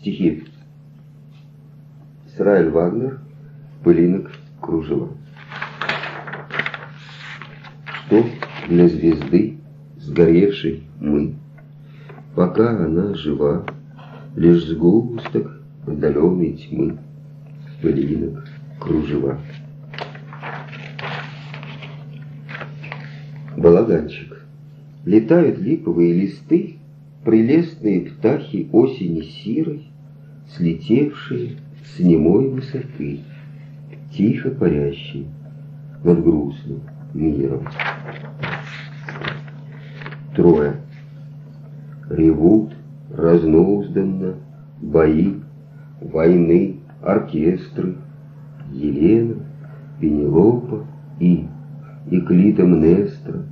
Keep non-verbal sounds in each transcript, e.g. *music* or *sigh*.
Стихи. Сраиль Вагнер, пылинок кружева. Что для звезды, сгоревшей мы, Пока она жива, лишь сгусток отдаленной тьмы, Пылинок кружева. Балаганчик. Летают липовые листы, Прелестные птахи осени сирой, Слетевшие с немой высоты, Тихо парящие над грустным миром. Трое. Ревут разнузданно бои, войны, оркестры, Елена, Пенелопа и и Клитомнестра,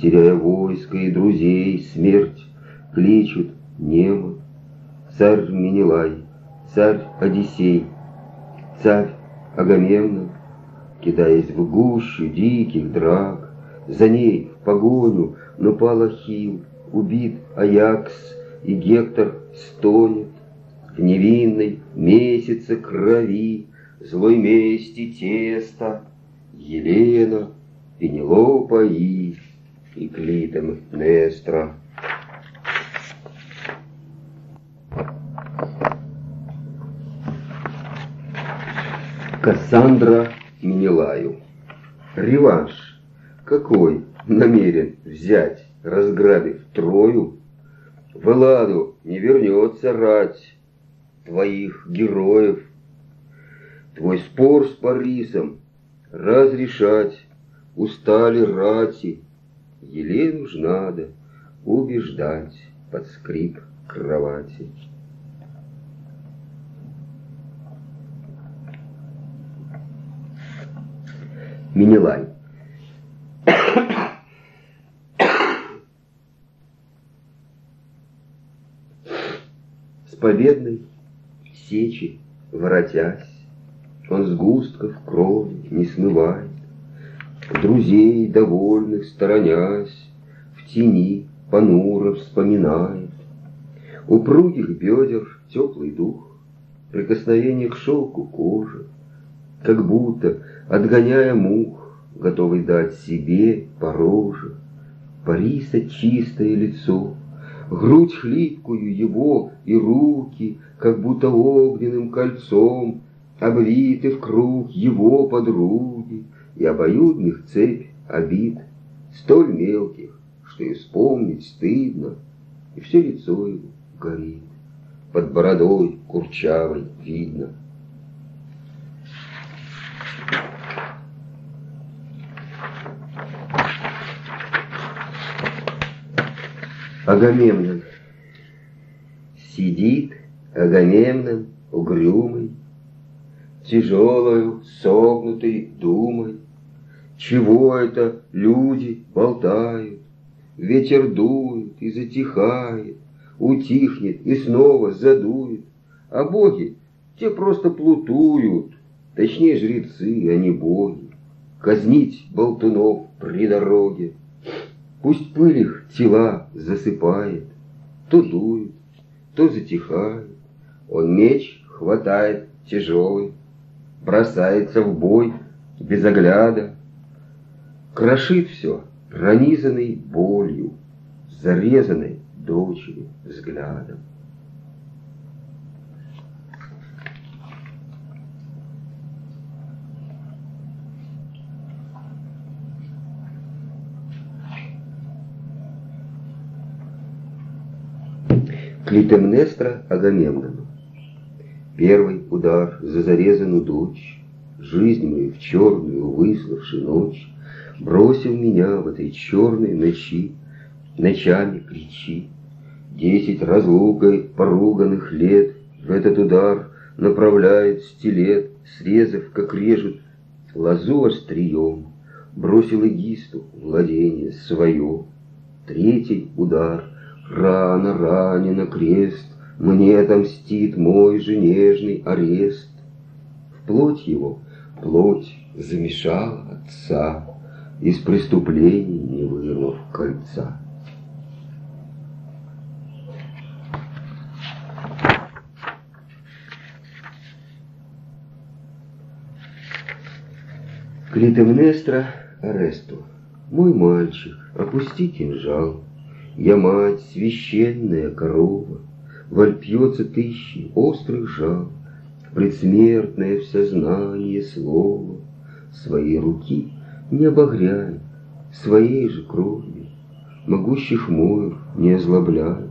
теряя войско и друзей, смерть, кличут немо. Царь Менелай, царь Одиссей, царь Агамемнон, кидаясь в гущу диких драк, за ней в погоню напал Ахилл, убит Аякс, и Гектор стонет в невинной месяце крови, злой мести теста, Елена — Пенелопа и, и Клитем Нестра. Кассандра Менелаю. Реванш. Какой намерен взять, разграбив Трою? В Элладу не вернется рать твоих героев. Твой спор с Парисом разрешать Устали рати, Елену ж надо убеждать под скрип кровати. Минилай. С победной сечи воротясь, Он сгустков крови не смывает, Друзей довольных сторонясь, В тени понуро вспоминает. Упругих бедер теплый дух, Прикосновение к шелку кожи, Как будто, отгоняя мух, Готовый дать себе пороже. Париса чистое лицо, Грудь хлипкую его и руки, Как будто огненным кольцом Обвиты в круг его подруги, и обоюдных цепь обид, столь мелких, что и вспомнить стыдно, и все лицо его горит, под бородой курчавой видно. Агамемнон. Сидит Агамемнон угрюмый, Тяжелою, согнутой думой, чего это люди болтают? Ветер дует и затихает, Утихнет и снова задует. А боги, те просто плутуют, Точнее жрецы, а не боги. Казнить болтунов при дороге. Пусть пыль их тела засыпает, То дует, то затихает. Он меч хватает тяжелый, Бросается в бой без огляда, Крошит все, пронизанный болью, Зарезанной дочери взглядом. Клитемнестра Агамемнону. Первый удар за зарезанную дочь, Жизнь мою в черную выславши ночь, Бросил меня в этой черной ночи, Ночами кричи. Десять разлукой поруганных лет В этот удар направляет стилет, Срезав, как режут, лозу острием, Бросил эгисту владение свое. Третий удар, Рано, ранено крест, мне отомстит мой же нежный арест. В плоть его, плоть замешала отца, Из преступлений не вырвав кольца. Клитемнестра Аресту. Мой мальчик, опусти кинжал. Я мать, священная корова, Вольпьется тысячи острых жал, Предсмертное в сознание слово, Своей руки не обогряй, Своей же кровью, Могущих моев не озлобляй,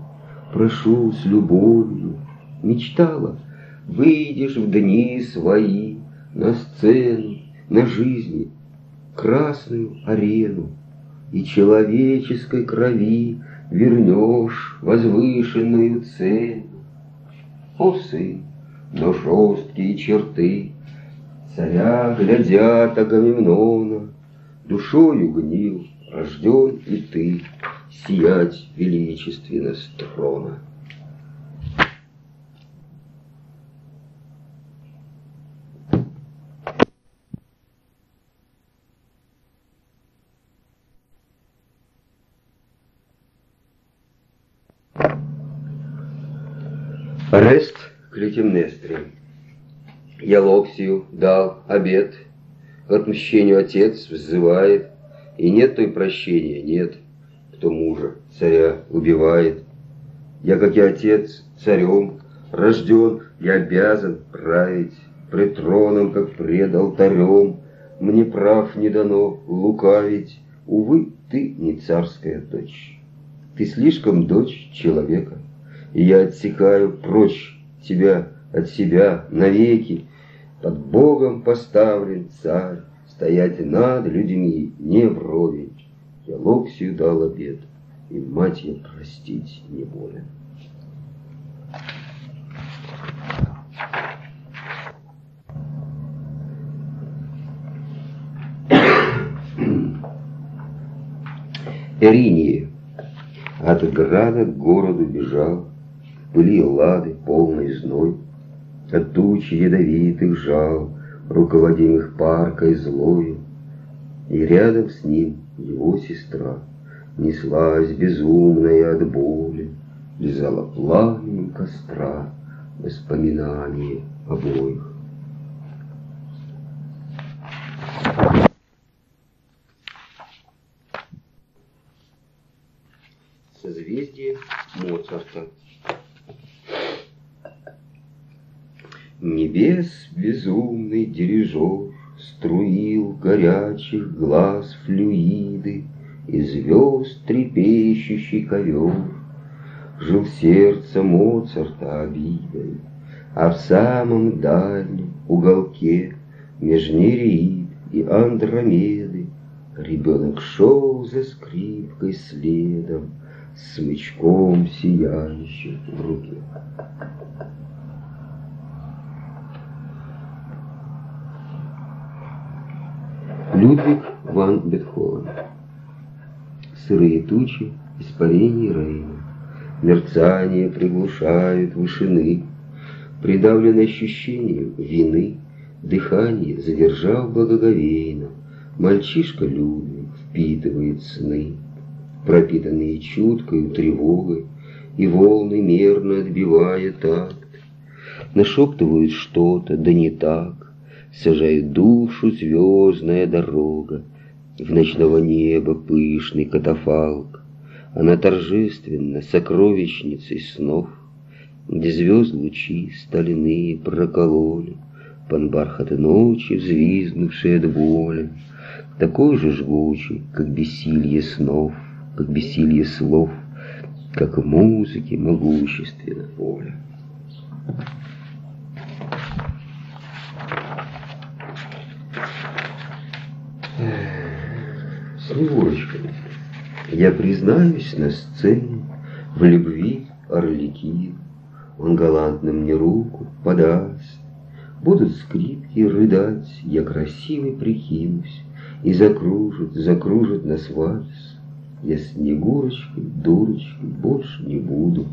Прошу с любовью, мечтала, Выйдешь в дни свои На сцену, на жизни, Красную арену, И человеческой крови Вернешь возвышенную цену. О, сын, но жесткие черты Царя глядят Агамемнона, Душою гнил, рожден и ты Сиять величественно с трона. Я Локсию дал обед, отмщению отец взывает, и нет той прощения, нет, кто мужа, царя убивает. Я, как и отец, царем рожден, я обязан править пред троном, как пред алтарем. Мне прав не дано лукавить, увы, ты не царская дочь. Ты слишком дочь человека и я отсекаю прочь тебя от себя навеки. Под Богом поставлен царь, стоять над людьми не вровень. Я Локсию дал обед, и мать я простить не волен. Эринии *coughs* от града к городу бежал, Пыли лады, полный зной, От тучи ядовитых жал, Руководимых паркой злою, И рядом с ним его сестра Неслась безумная от боли, Лизала пламенем костра Воспоминания обоих. Созвездие Моцарта Небес безумный дирижер Струил горячих глаз флюиды, И звезд трепещущий ковер Жил сердце Моцарта обидой, А в самом дальнем уголке Меж Нереид и Андромеды Ребенок шел за скрипкой следом, С смычком сияющим в руке. Людвиг ван Бетховен. Сырые тучи, испарений Рейна, Мерцание приглушают вышины, Придавлен ощущением вины, Дыхание задержав благоговейно, Мальчишка Людвиг впитывает сны, Пропитанные чуткою тревогой, И волны мерно отбивая такт, Нашептывают что-то, да не так, Сажает душу звездная дорога, В ночного неба пышный катафалк. Она торжественна сокровищницей снов, Где звезд лучи стальные прокололи, Пан бархаты ночи, взвизгнувшие от боли, Такой же жгучий, как бессилье снов, Как бессилье слов, Как в музыке могущественно поле. Снегурочками. Я признаюсь на сцене в любви Орликин. Он галантно мне руку подаст. Будут скрипки рыдать, я красивый прикинусь, И закружит, закружит нас вальс. Я Снегурочкой, дурочкой больше не буду.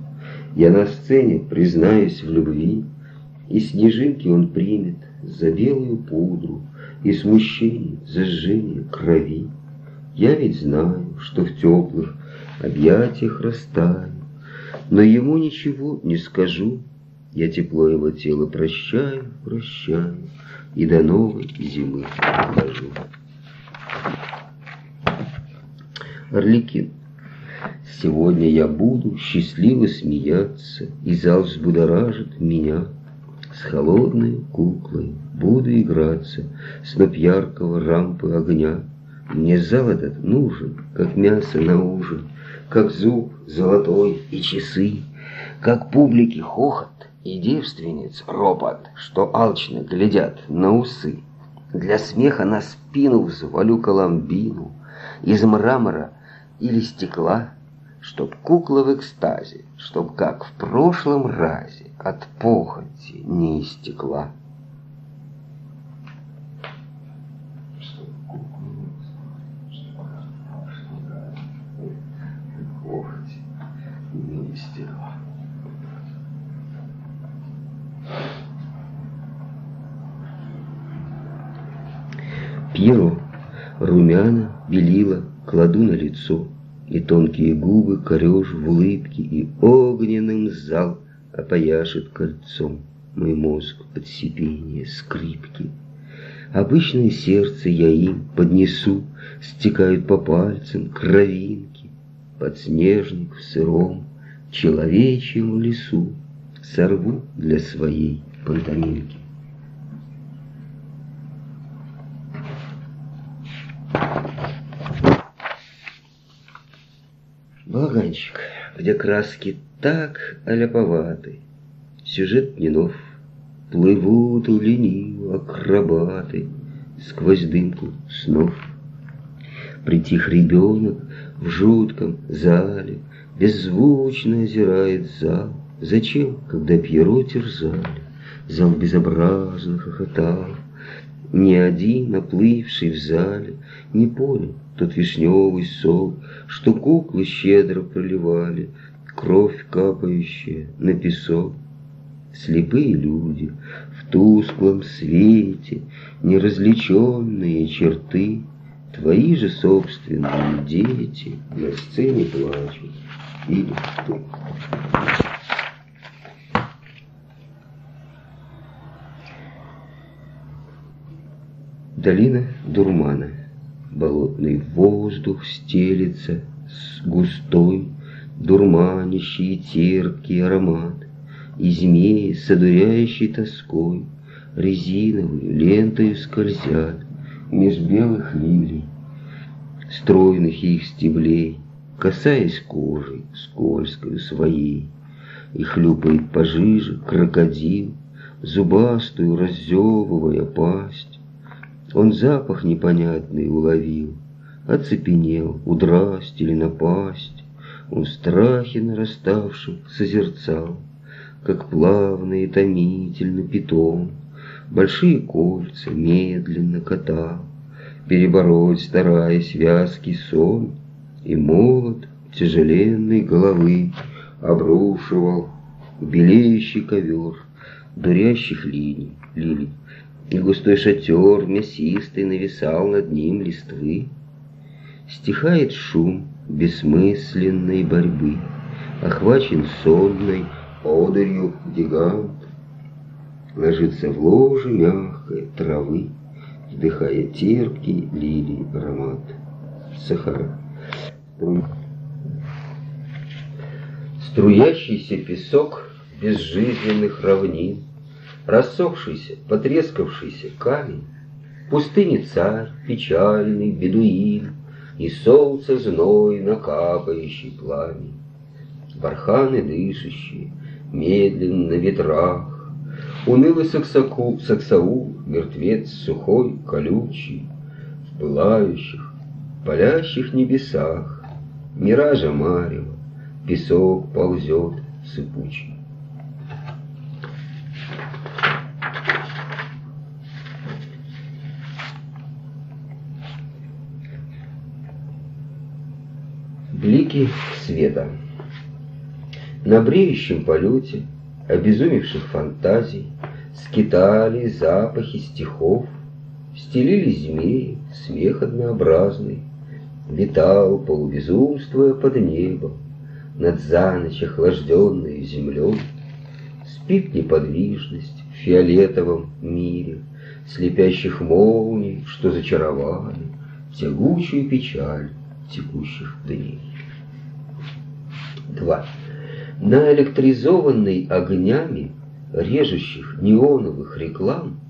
Я на сцене признаюсь в любви, И снежинки он примет за белую пудру, И смущение, зажжение крови. Я ведь знаю, что в теплых объятиях растаю, Но ему ничего не скажу. Я тепло его тело прощаю, прощаю, И до новой зимы ухожу. Орликин. Сегодня я буду счастливо смеяться, И зал взбудоражит меня. С холодной куклой буду играться, Сноп яркого рампы огня. Мне зал этот нужен, как мясо на ужин, Как зуб золотой и часы, Как публики хохот и девственниц ропот, Что алчно глядят на усы. Для смеха на спину взвалю коломбину Из мрамора или стекла, Чтоб кукла в экстазе, чтоб, как в прошлом разе, От похоти не истекла. Пьеро, румяна, белила, кладу на лицо, И тонкие губы корежь в улыбке, И огненным зал опояшет кольцом Мой мозг от сипения скрипки. Обычное сердце я им поднесу, Стекают по пальцам кровинки, Подснежник в сыром человечьем лесу Сорву для своей пантомимки. Балаганчик, где краски так аляповаты, Сюжет не нов, плывут лениво акробаты Сквозь дымку снов. Притих ребенок в жутком зале, Беззвучно озирает зал. Зачем, когда Пьеро терзали, Зал безобразно хохотал, Ни один, оплывший в зале, Не понял, тот вишневый сок, Что куклы щедро проливали, Кровь капающая на песок. Слепые люди в тусклом свете, Неразличенные черты, Твои же собственные дети На сцене плачут, или ты. Долина дурмана. Болотный воздух стелится с густой, Дурманящий терпкий аромат, И змеи с одуряющей тоской Резиновую лентою скользят Меж белых лилий, Стройных их стеблей, Касаясь кожи скользкой своей, И хлюпает пожиже крокодил, Зубастую раззевывая пасть, он запах непонятный уловил, Оцепенел, удрасть или напасть. Он в страхе нараставшем созерцал, Как плавно и томительно питон. Большие кольца медленно катал, Перебороть, стараясь, вязкий сон, И молот тяжеленной головы Обрушивал белеющий ковер Дурящих линий, лилий и густой шатер мясистый нависал над ним листвы. Стихает шум бессмысленной борьбы, охвачен сонной одырью гигант. Ложится в ложе мягкой травы, вдыхая терпкий лилий аромат. Сахара. Струящийся песок безжизненных равнин, рассохшийся, потрескавшийся камень, пустыни царь, печальный бедуин, и солнце зной накапающий пламень. Барханы дышащие, медленно на ветрах, Унылый саксаку, саксаул, мертвец сухой, колючий, В пылающих, палящих небесах, Миража марева, песок ползет сыпучий. Блики света. На бреющем полете обезумевших фантазий Скитали запахи стихов, Стелили змеи, смех однообразный, Витал, полубезумствуя под небом, Над за ночь охлажденной землей. Спит неподвижность в фиолетовом мире Слепящих молний, что зачаровали тягучую печаль текущих дней. 2. Наэлектризованный огнями режущих неоновых реклам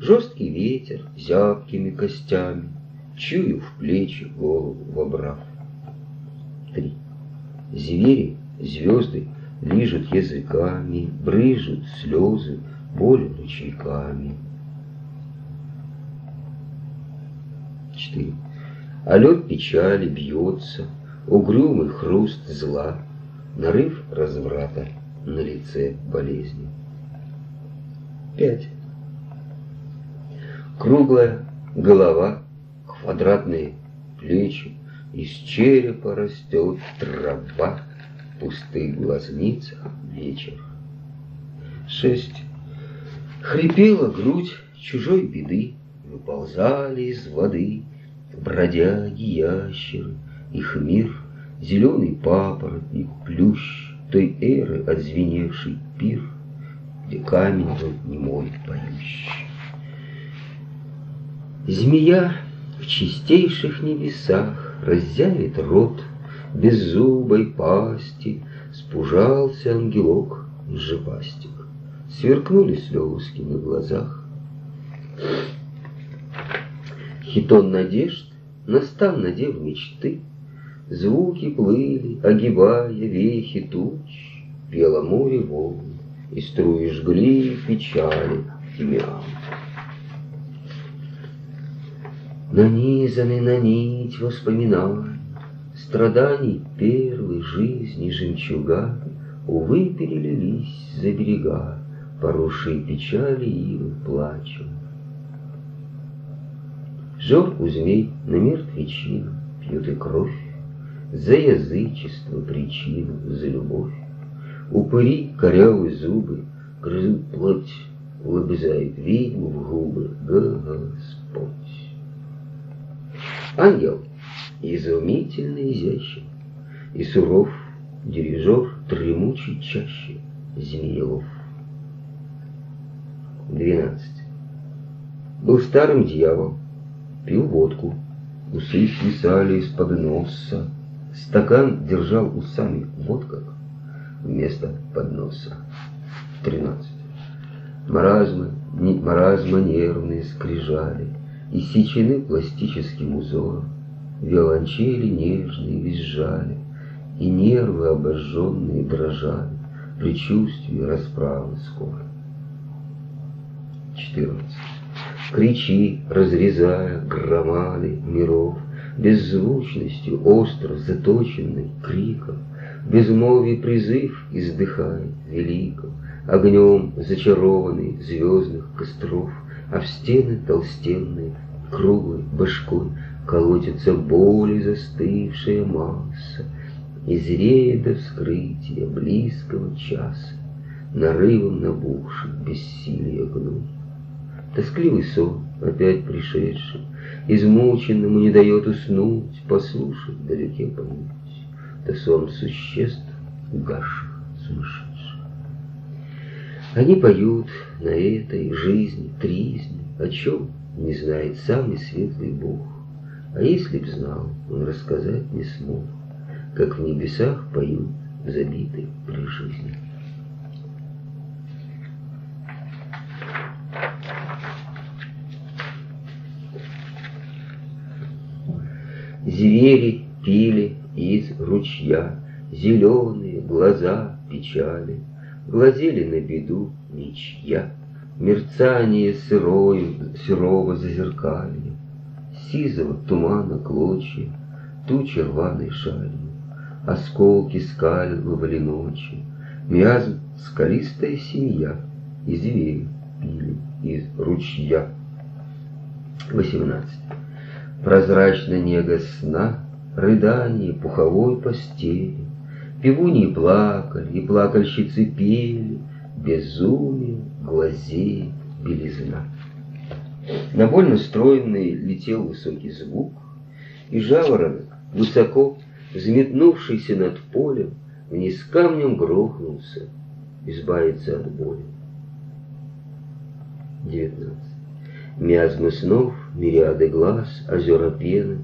Жесткий ветер зябкими костями, Чую в плечи голову вобрав. 3. Звери, звезды лижут языками, Брыжут слезы болью ручейками. 4. А лед печали бьется, Угрюмый хруст зла, Нарыв разврата на лице болезни. 5. Круглая голова, квадратные плечи, Из черепа растет трава, В пустых глазницах вечер. Шесть. Хрипела грудь чужой беды, Выползали из воды бродяги ящеры, Их мир — зеленый папоротник, плющ Той эры отзвеневший пир, Где камень был немой поющий. Змея в чистейших небесах Разъявит рот беззубой пасти, Спужался ангелок жепастик. Сверкнули слезки на глазах. Хитон надежд настал надев мечты, Звуки плыли, огибая вехи туч, Пело море волн, и струи жгли печали тимиан. Нанизаны на нить воспоминаний, Страданий первой жизни жемчуга, Увы, перелились за берега, Поросшие печали ивы плачу. Жор у змей на мертвечину Пьют и кровь, За язычество причину, За любовь. Упыри корявые зубы Грызут плоть, Лобызают ведьму в губы Господь. Ангел изумительно изящен, И суров дирижер дремучий чаще Змеелов. Двенадцать. Был старым дьявол, пил водку, Усы свисали из-под носа, Стакан держал усами, вот как, Вместо подноса. Тринадцать. Маразмы, маразма нервные скрижали, Иссечены пластическим узором, Виолончели нежные визжали, И нервы обожженные дрожали, Предчувствие расправы скоро. 14. Кричи, разрезая громады миров, Беззвучностью остро заточенный криком, Безмолвий призыв издыхает великом, Огнем зачарованный звездных костров — а в стены толстенные, круглой башкой Колотится боли застывшая масса, И зреет до вскрытия близкого часа, Нарывом набухший бессилие гной. Тоскливый сон, опять пришедший, Измученному не дает уснуть, Послушать вдалеке помнить, Да сон существ гаших сумасшедших. Они поют на этой жизни тризне, О чем не знает самый светлый Бог. А если б знал, он рассказать не смог, Как в небесах поют забитые при жизни. Звери пили из ручья Зеленые глаза печали, Глазели на беду ничья, Мерцание сырою, сырого зазеркалья, Сизого тумана клочья, Тучи рваной шалью, Осколки скальвывали ночи, Миазм скалистая семья, И звери пили из ручья. 18. Прозрачная нега сна, Рыдание пуховой постели, Певуни плакали, и плакальщицы пели, Безумие, глазей, белизна. На больно стройный летел высокий звук, И жаворонок, высоко взметнувшийся над полем, Вниз камнем грохнулся, избавиться от боли. 19. Миазмы снов, мириады глаз, озера пены,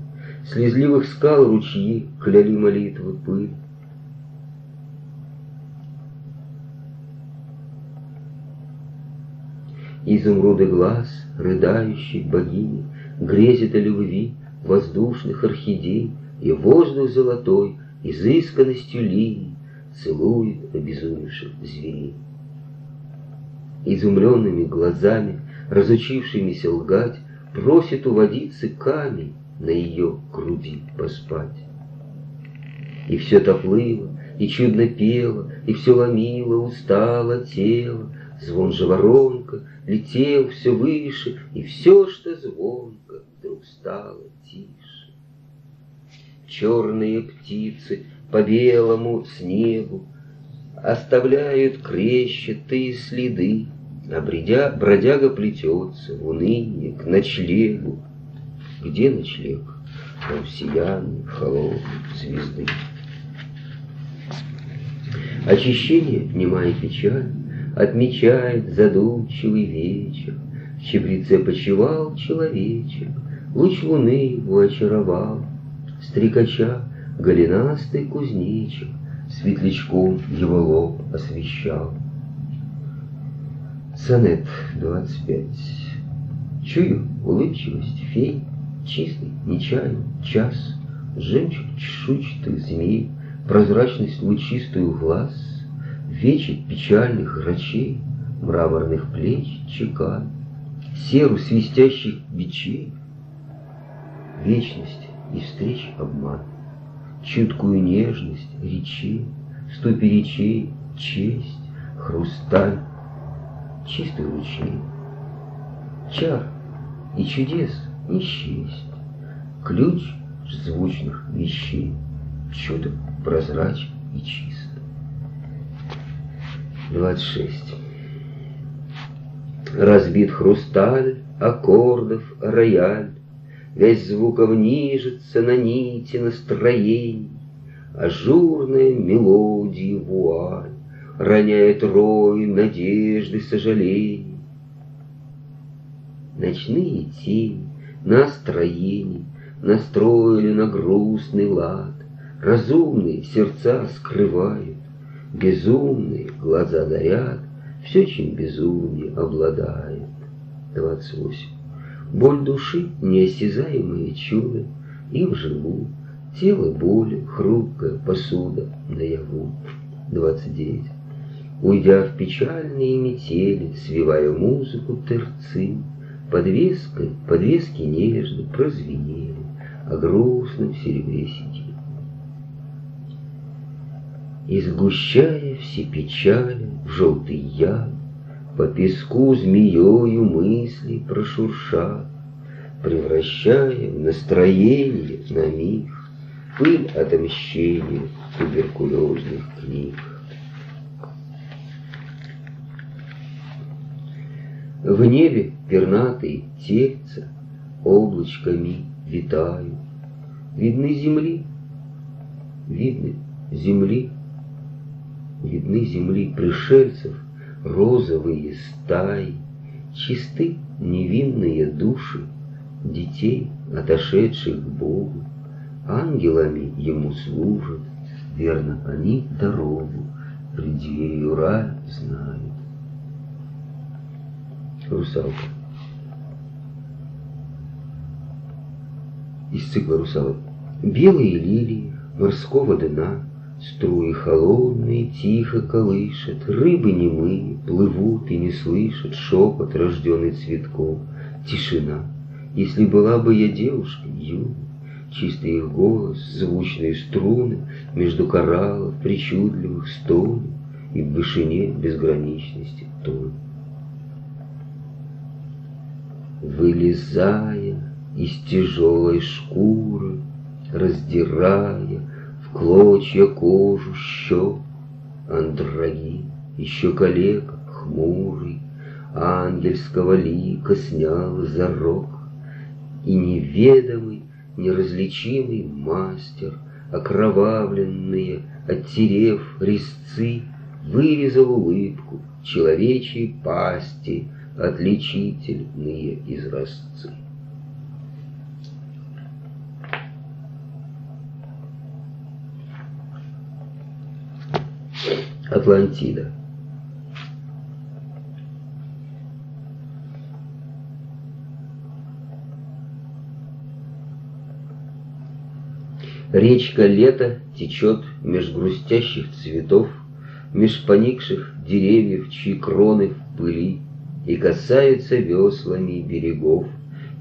Слезливых скал ручьи кляли молитвы пыль. Изумруды глаз, рыдающей богини, Грезит о любви воздушных орхидей, И воздух золотой, изысканностью линий, Целует обезумевших зверей. Изумленными глазами, разучившимися лгать, Просит у водицы камень на ее груди поспать. И все то плыло, и чудно пело, И все ломило, устало тело, Звон же воронка летел все выше, И все, что звонко, вдруг стало тише. Черные птицы по белому снегу Оставляют крещатые следы, А бродя, бродяга плетется в уныние к ночлегу. Где ночлег? Он в сиянии звезды. Очищение, немая печаль, Отмечает задумчивый вечер. В чебреце почевал человечек, Луч луны его очаровал, Стрекача голенастый кузнечик Светлячком его лоб освещал. Сонет 25 Чую улыбчивость фей, Чистый, нечаянный час, Жемчуг чешуйчатых змей, Прозрачность лучистую глаз — Вечит печальных грачей, Мраморных плеч чекан, Серу свистящих бичей, Вечность и встреч обман, Чуткую нежность речей, Ступи речей, честь, хрусталь, Чистый ручей, чар и чудес не счесть, Ключ звучных вещей, Чудо прозрачен и чист. 26. Разбит хрусталь аккордов рояль, Весь звуков нижется на нити настроений, Ажурная мелодия вуаль Роняет рой надежды сожалений. Ночные тени настроений Настроили на грустный лад, Разумные сердца скрывают, Безумные глаза горят, все, чем безумие обладает. 28. Боль души — неосязаемое чудо, Им живу, тело боли, хрупкая посуда наяву. 29. Уйдя в печальные метели, Свивая музыку терцы, Подвеской, подвески нежно прозвенели О грустном серебре сети. И сгущая все печали в желтый яд, По песку змеёю мысли прошурша, Превращая в настроение на миг Пыль отмщения туберкулезных книг. В небе пернатые тельца Облачками витают, Видны земли, видны земли видны земли пришельцев розовые стаи, чисты невинные души детей, отошедших к Богу. Ангелами ему служат, верно, они дорогу преддверию рая знают. Русалка. Из цикла русалок. Белые лилии морского дна — Струи холодные тихо колышет, Рыбы немые плывут и не слышат Шепот, рожденный цветком, тишина. Если была бы я девушкой юной, Чистый их голос, звучные струны Между кораллов причудливых стонет, И в вышине безграничности тон. Вылезая из тяжелой шкуры, Раздирая клочья кожу щек, Андрогин, еще коллега, хмурый, Ангельского лика снял зарок, И неведомый, неразличимый мастер, Окровавленные, оттерев резцы, Вырезал улыбку человечьей пасти, отличительные изразцы. Атлантида. Речка лета течет меж грустящих цветов, Меж поникших деревьев, чьи кроны в пыли, и касаются веслами берегов,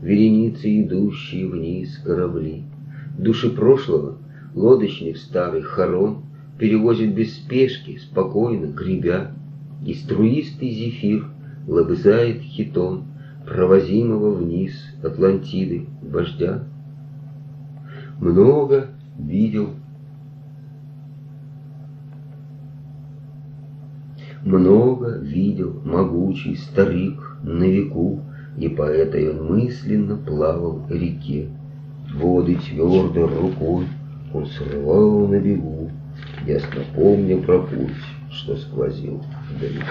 Вереницы, идущие вниз корабли. Души прошлого, лодочных старых хорон, Перевозят без спешки, спокойно, гребя, И струистый зефир лобызает хитон Провозимого вниз Атлантиды вождя. Много видел. Много видел могучий старик на веку, И по этой он мысленно плавал реке. Воды твердой рукой он срывал на бегу, Ясно помня про путь, что сквозил вдалеке.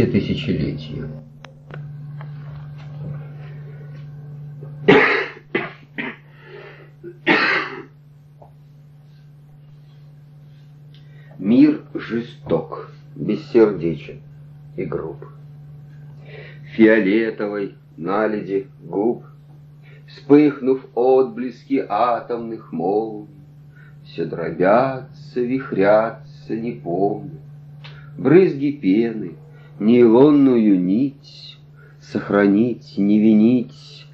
Третье тысячелетие. Мир жесток, бессердечен и груб. Фиолетовой наледи губ, Вспыхнув отблески атомных молний, Все дробятся, вихрятся, не помню. Брызги пены, нейлонную нить, Сохранить, не винить,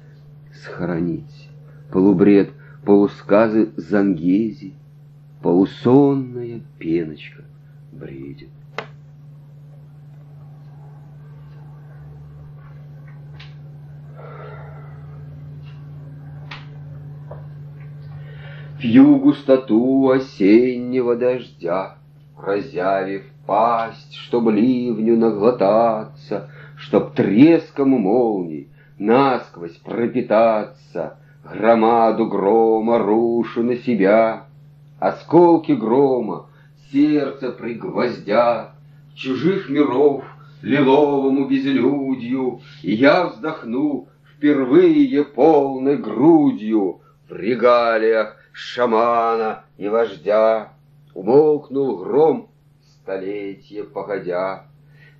сохранить. Полубред, полусказы Зангези, Полусонная пеночка бредит. Пью густоту осеннего дождя, Разявив пасть, чтоб ливню наглотаться, Чтоб треском молний насквозь пропитаться, Громаду грома рушу на себя, Осколки грома сердце пригвоздят, Чужих миров лиловому безлюдью, И я вздохну впервые полной грудью В регалиях шамана и вождя. Умолкнул гром, столетия погодя.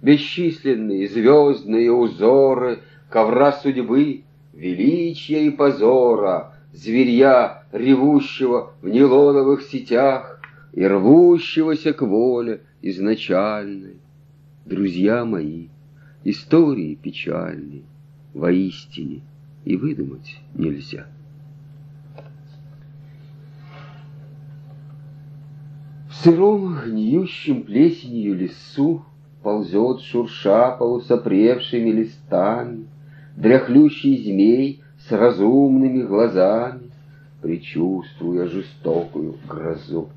Бесчисленные звездные узоры Ковра судьбы, величия и позора, Зверья, ревущего в нейлоновых сетях И рвущегося к воле изначальной. Друзья мои, истории печальные Воистине и выдумать нельзя. В сыром, гниющем плесенью лесу Ползет, шурша полусопревшими листами, Дряхлющий змей с разумными глазами, Причувствуя жестокую грозу.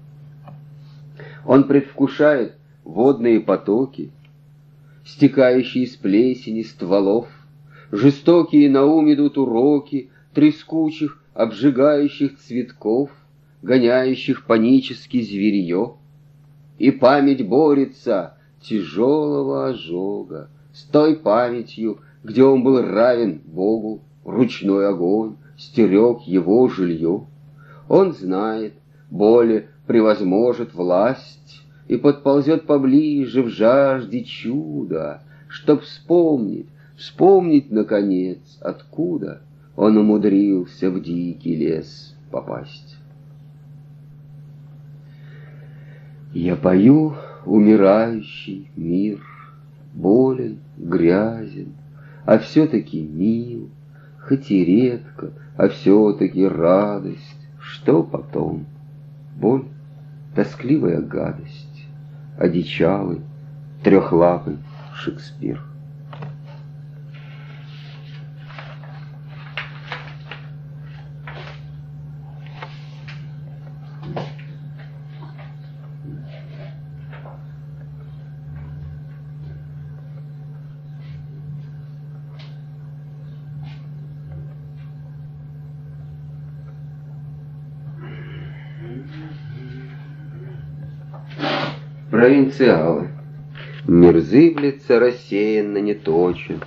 Он предвкушает водные потоки, Стекающие из плесени стволов, Жестокие на ум идут уроки Трескучих, обжигающих цветков, гоняющих панически зверье. И память борется тяжелого ожога с той памятью, где он был равен Богу, ручной огонь стерег его жилье. Он знает, боли превозможет власть и подползет поближе в жажде чуда, чтоб вспомнить, вспомнить, наконец, откуда он умудрился в дикий лес попасть. Я пою умирающий мир, Болен, грязен, а все-таки мил, Хоть и редко, а все-таки радость. Что потом? Боль, тоскливая гадость, Одичалый, трехлапый Шекспир. Провинциалы. Зыблется рассеянно неточен.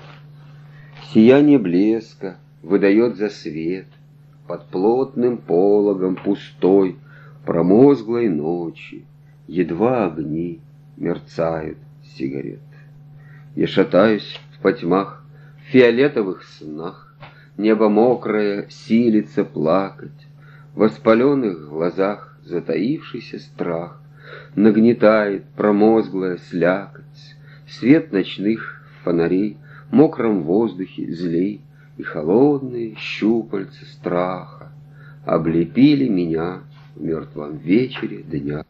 Сияние блеска выдает за свет Под плотным пологом пустой Промозглой ночи Едва огни мерцают сигарет. Я шатаюсь в потьмах, в фиолетовых снах, Небо мокрое силится плакать, В воспаленных глазах затаившийся страх Нагнетает промозглая слякоть, Свет ночных фонарей В мокром воздухе злей И холодные щупальца страха Облепили меня в мертвом вечере дня.